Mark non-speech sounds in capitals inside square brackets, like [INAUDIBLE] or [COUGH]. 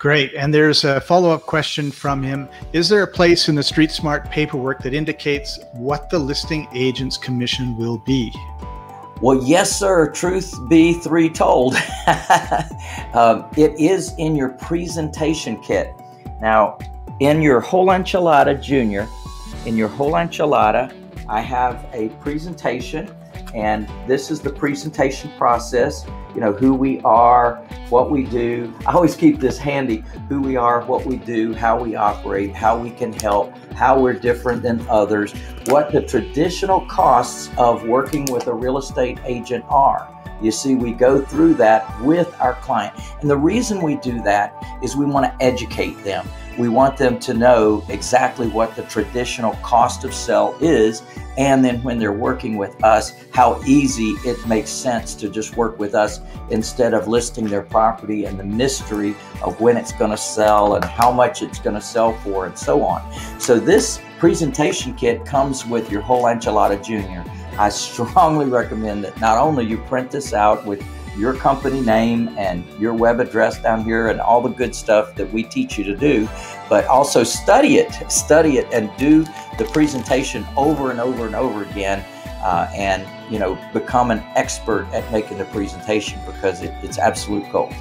Great. And there's a follow up question from him Is there a place in the Street Smart paperwork that indicates what the listing agent's commission will be? Well, yes, sir. Truth be three told. [LAUGHS] um, it is in your presentation kit. Now, in your whole enchilada junior, in your whole enchilada, I have a presentation, and this is the presentation process. You know, who we are, what we do. I always keep this handy who we are, what we do, how we operate, how we can help, how we're different than others, what the traditional costs of working with a real estate agent are. You see, we go through that with our client. And the reason we do that is we want to educate them. We want them to know exactly what the traditional cost of sell is. And then when they're working with us, how easy it makes sense to just work with us instead of listing their property and the mystery of when it's going to sell and how much it's going to sell for and so on. So this presentation kit comes with your whole enchilada junior. I [LAUGHS] strongly recommend that not only you print this out with your company name and your web address down here and all the good stuff that we teach you to do, but also study it, study it, and do the presentation over and over and over again. Uh, and you know become an expert at making the presentation because it, it's absolute gold.